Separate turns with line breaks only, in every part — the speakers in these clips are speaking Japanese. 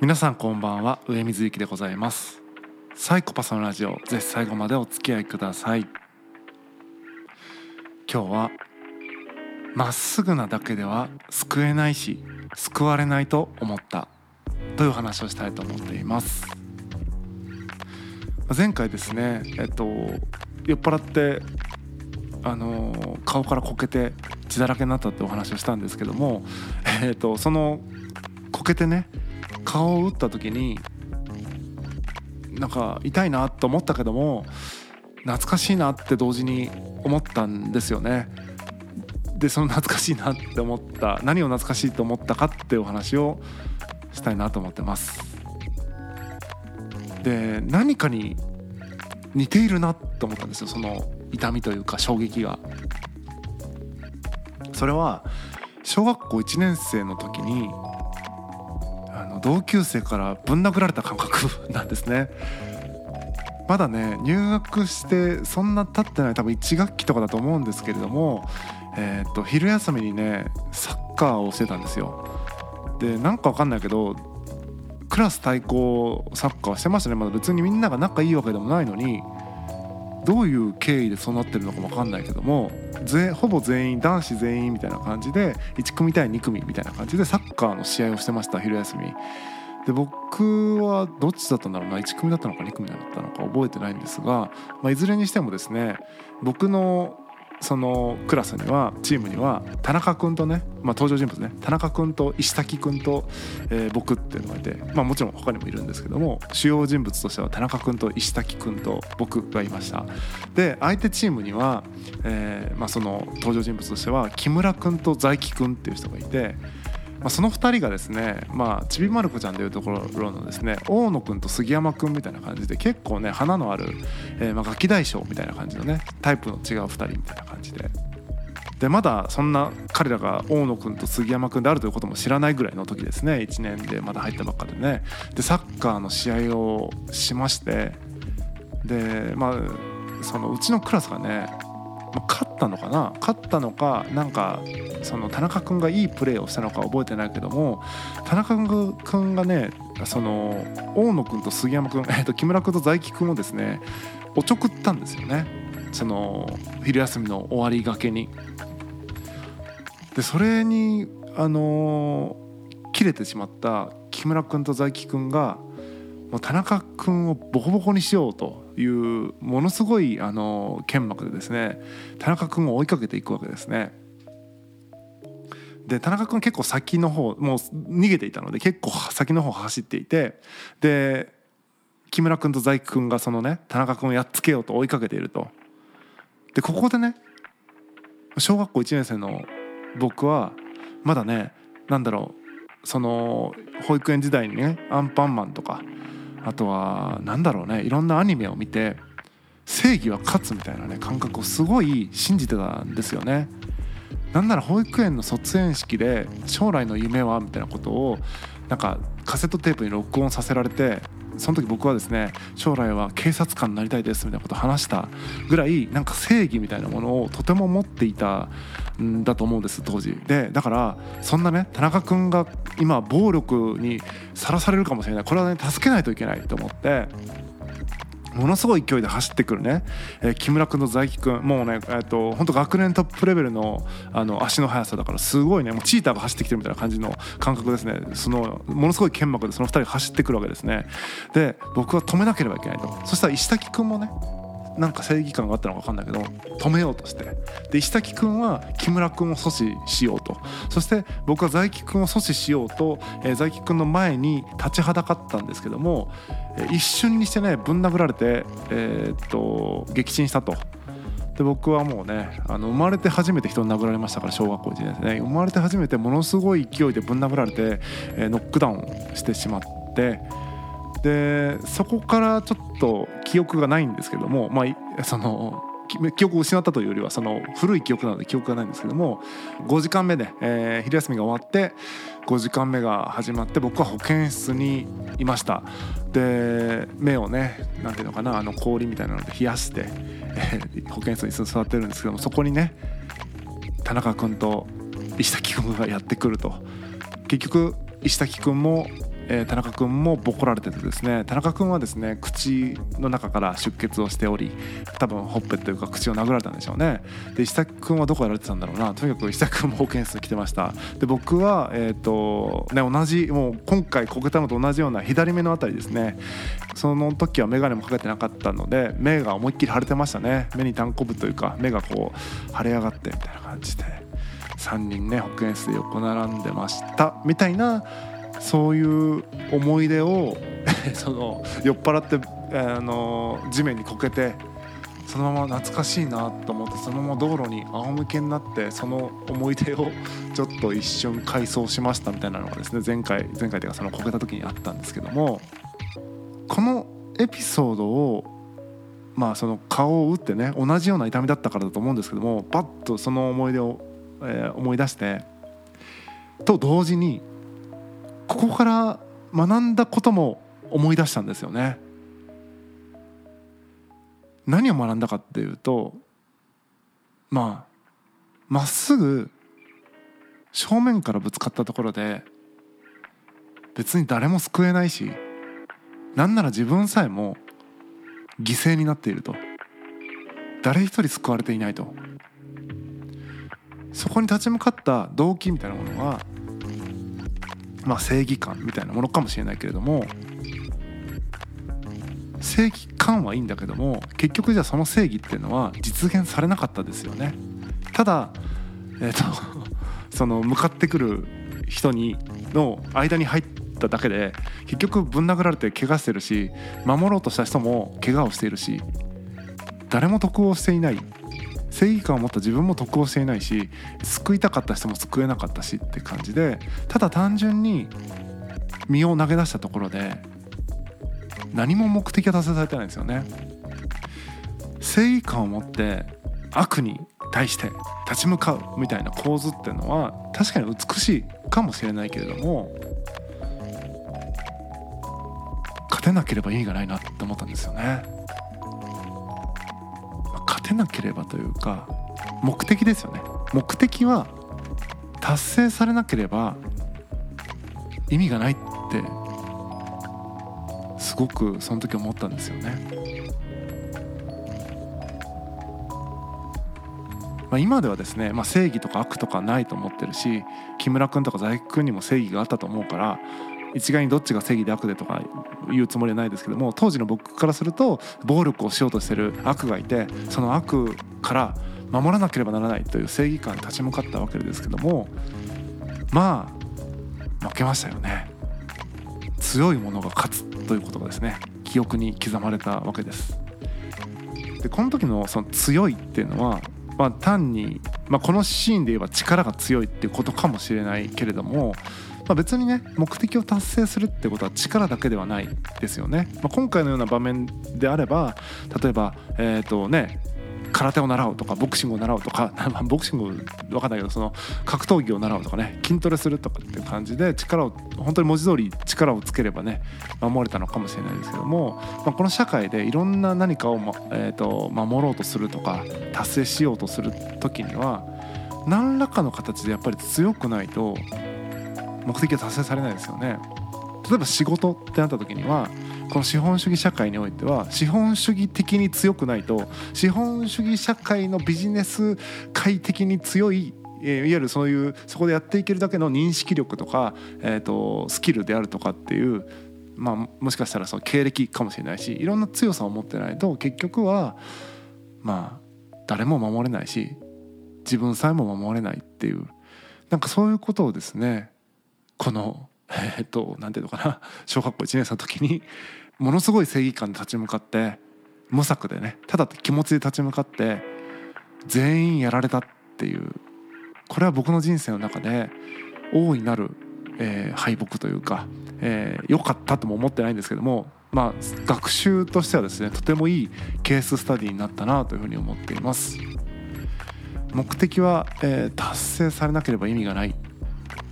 皆さんこんばんは。上水幸でございます。サイコパスのラジオ。ぜひ最後までお付き合いください。今日はまっすぐなだけでは救えないし救われないと思った。という話をしたいと思っています。前回ですねえっと酔っ払ってあの顔からこけて血だらけになったってお話をしたんですけども、えっとそのこけてね顔を打った時になんか痛いなと思ったけども懐かしいなって同時に思ったんですよね。でその懐かしいなって思った何を懐かしいと思ったかっていうお話をしたいなと思ってます。で何かに似ているなと思ったんですよその痛みというか衝撃が。それは小学校1年生の時に同級生からぶん殴られた感覚なんですね。まだね入学してそんな経ってない多分1学期とかだと思うんですけれども、えー、と昼休みにねサッカーをしてたんですよ。でなんか分かんないけどクラス対抗サッカーしてましたね。まだ別にみんなが仲いいわけでもないのにどういう経緯でそうなってるのかも分かんないけどもほぼ全員男子全員みたいな感じで1組対2組みたいな感じでサッカーの試合をしてました昼休み。で僕はどっちだったんだろうな1組だったのか2組だったのか覚えてないんですが、まあ、いずれにしてもですね僕のそのクラスにはチームには田中君とね、まあ、登場人物ね田中君と石崎君と、えー、僕っていうのがいて、まあ、もちろん他にもいるんですけども主要人物としては田中君と石崎君と僕がいました。で相手チームには、えーまあ、その登場人物としては木村君と財木君っていう人がいてまあ、その2人がですね、まあ、ちびまる子ちゃんでいうところのですね大野くんと杉山くんみたいな感じで結構ね花のある、えー、まあガキ大将みたいな感じのねタイプの違う2人みたいな感じで。でまだそんな彼らが大野くんと杉山くんであるということも知らないぐらいの時ですね1年でまだ入ったばっかでねでサッカーの試合をしましてでまあそのうちのクラスがね、勝ったのかな？勝ったのかなんかその田中君がいいプレーをしたのか覚えてないけども田中君がねその大野君と杉山君、えー、と木村君と財木君をですねおちょくったんですよねその昼休みの終わりがけに。でそれにあのー、切れてしまった木村君と財木君がもう田中君をボコボコにしようというものすごいあの剣幕でですね田中君を追いかけていくわけですね。で田中君結構先の方もう逃げていたので結構先の方走っていてで木村君と財木君がそのね田中君をやっつけようと追いかけていると。でここでね小学校1年生の僕はまだね何だろうその保育園時代にねアンパンマンとかあとは何だろうねいろんなアニメを見て正義は勝つみたいなね感覚をすごい信じてたんですよね。なんなら保育園の卒園式で将来の夢はみたいなことをなんかカセットテープに録音させられてその時僕はですね将来は警察官になりたいですみたいなことを話したぐらいなんか正義みたいなものをとても持っていたんだと思うんです当時。でだからそんなね田中君が今暴力にさらされるかもしれない。これはね助けないといけないと思って。ものすごい勢いで走ってくるね、えー、木村君と財木君もうね、えーと、本当学年トップレベルのあの足の速さだからすごいね。もうチーターが走ってきてるみたいな感じの感覚ですね。そのものすごい剣幕でその2人が走ってくるわけですね。で僕は止めなければいけないと。そしたら石崎君もねなんか正義感があったのか分かんないけど止めようとして。で石崎君は木村君を阻止しようと。そして僕は財木君を阻止しようと、えー、財木君の前に立ちはだかったんですけども、一瞬にしてねぶん殴られて、えー、っと撃沈したと。で僕はもうねあの生まれて初めて人に殴られましたから小学校1年生ね。生まれて初めてものすごい勢いでぶん殴られて、えー、ノックダウンしてしまってでそこからちょっと記憶がないんですけどもまあその記憶を失ったというよりはその古い記憶なので記憶がないんですけども5時間目で、えー、昼休みが終わって5時間目が始まって僕は保健室にいました。で目をね何ていうのかなあの氷みたいなので冷やして、えー、保健室に座ってるんですけどもそこにね田中君と石崎君がやってくると。結局石崎君もえー、田中君もボコられててですね田中君はですね口の中から出血をしており多分ほっぺというか口を殴られたんでしょうね。で石崎君はどこやられてたんだろうな。とにかく石崎君も保健室来てました。で僕はえっ、ー、とね同じもう今回こけたのと同じような左目のあたりですね。その時は眼鏡もかけてなかったので目が思いっきり腫れてましたね。目にたんこぶというか目がこう腫れ上がってみたいな感じで3人ね保健室で横並んでました。みたいなそういう思い出を その酔っ払ってあの地面にこけてそのまま懐かしいなと思ってそのまま道路に仰向けになってその思い出をちょっと一瞬回想しましたみたいなのがですね前回前回というかそのこけた時にあったんですけどもこのエピソードをまあその顔を打ってね同じような痛みだったからだと思うんですけどもパッとその思い出を、えー、思い出してと同時にここから学んだことも思い出したんですよね。何を学んだかっていうとまあまっすぐ正面からぶつかったところで別に誰も救えないしなんなら自分さえも犠牲になっていると誰一人救われていないとそこに立ち向かった動機みたいなものはまあ正義感みたいなものかもしれないけれども正義感はいいんだけども結局じゃあその正義っていうのは実現されなかったですよね。ただえっ、ー、とその向かってくる人にの間に入っただけで結局ぶん殴られて怪我してるし守ろうとした人も怪我をしているし誰も得をしていない。正義感を持った自分も得をしていないし救いたかった人も救えなかったしって感じでただ単純に身を投げ出したところで何も目的が達成されてないんですよね。正義感を持って悪に対して立ち向かうみたいな構図っていうのは確かに美しいかもしれないけれども勝てなければ意味がないなって思ったんですよね。てなければというか目的ですよね目的は達成されなければ意味がないってすごくその時思ったんですよね。まあ、今ではですね、まあ、正義とか悪とかないと思ってるし木村君とか財木君にも正義があったと思うから一概にどっちが正義で悪でとか言うつもりはないですけども当時の僕からすると暴力をしようとしてる悪がいてその悪から守らなければならないという正義感に立ち向かったわけですけどもまあ負けましたよね。強いものが勝つということがですね記憶に刻まれたわけですでこの時のその強いっていうのは、まあ、単に、まあ、このシーンで言えば力が強いっていうことかもしれないけれども、まあ、別にね目的を達成するってことは力だけではないですよね、まあ、今回のような場面であれば例えばえっ、ー、とね空手を習うとかボクシングを習うとか ボクシング分かんないけどその格闘技を習うとかね筋トレするとかっていう感じで力を本当に文字通り力をつければね守れたのかもしれないですけども、まあ、この社会でいろんな何かを、まえーと、守ろうとするとか達成しようとする時には何らかの形でやっぱり強くないと目的は達成されないですよね。例えば仕事ってなった時にはこの資本主義社会においては資本主義的に強くないと資本主義社会のビジネス界的に強いいわゆるそういうそこでやっていけるだけの認識力とか、えーと、スキルであるとかっていう、まあ、もしかしたらその経歴かもしれないしいろんな強さを持ってないと結局はまあ誰も守れないし自分さえも守れないっていうなんかそういうことをですねこのえー、っと何ていうのかな小学校1年生の時にものすごい正義感で立ち向かって無策でねただ気持ちで立ち向かって全員やられたっていうこれは僕の人生の中で大いなる、えー、敗北というか良、えー、かったとも思ってないんですけどもまあ学習としてはですねとてもいいケーススタディになったなというふうに思っています。目的は、えー、達成されなければ意味がない。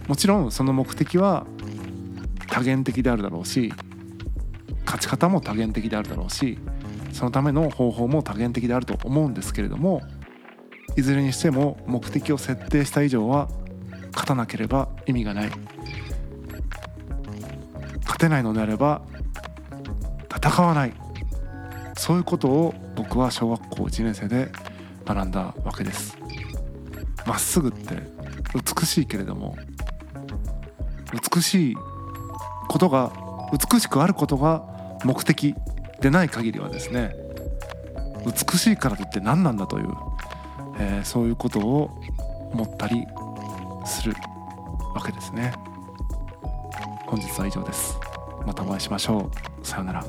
もちろんその目的は多元的であるだろうし勝ち方も多元的であるだろうしそのための方法も多元的であると思うんですけれどもいずれにしても目的を設定した以上は勝たなければ意味がない。勝てないのであれば戦わない。そういうことを僕は小学校1年生で学んだわけです。まっすぐって美しいけれども美しいことが美しくあることが目的でない限りはですね美しいからといって何なんだという、えー、そういうことを思ったりするわけですね。本日は以上です。またお会いしましょう。さようなら。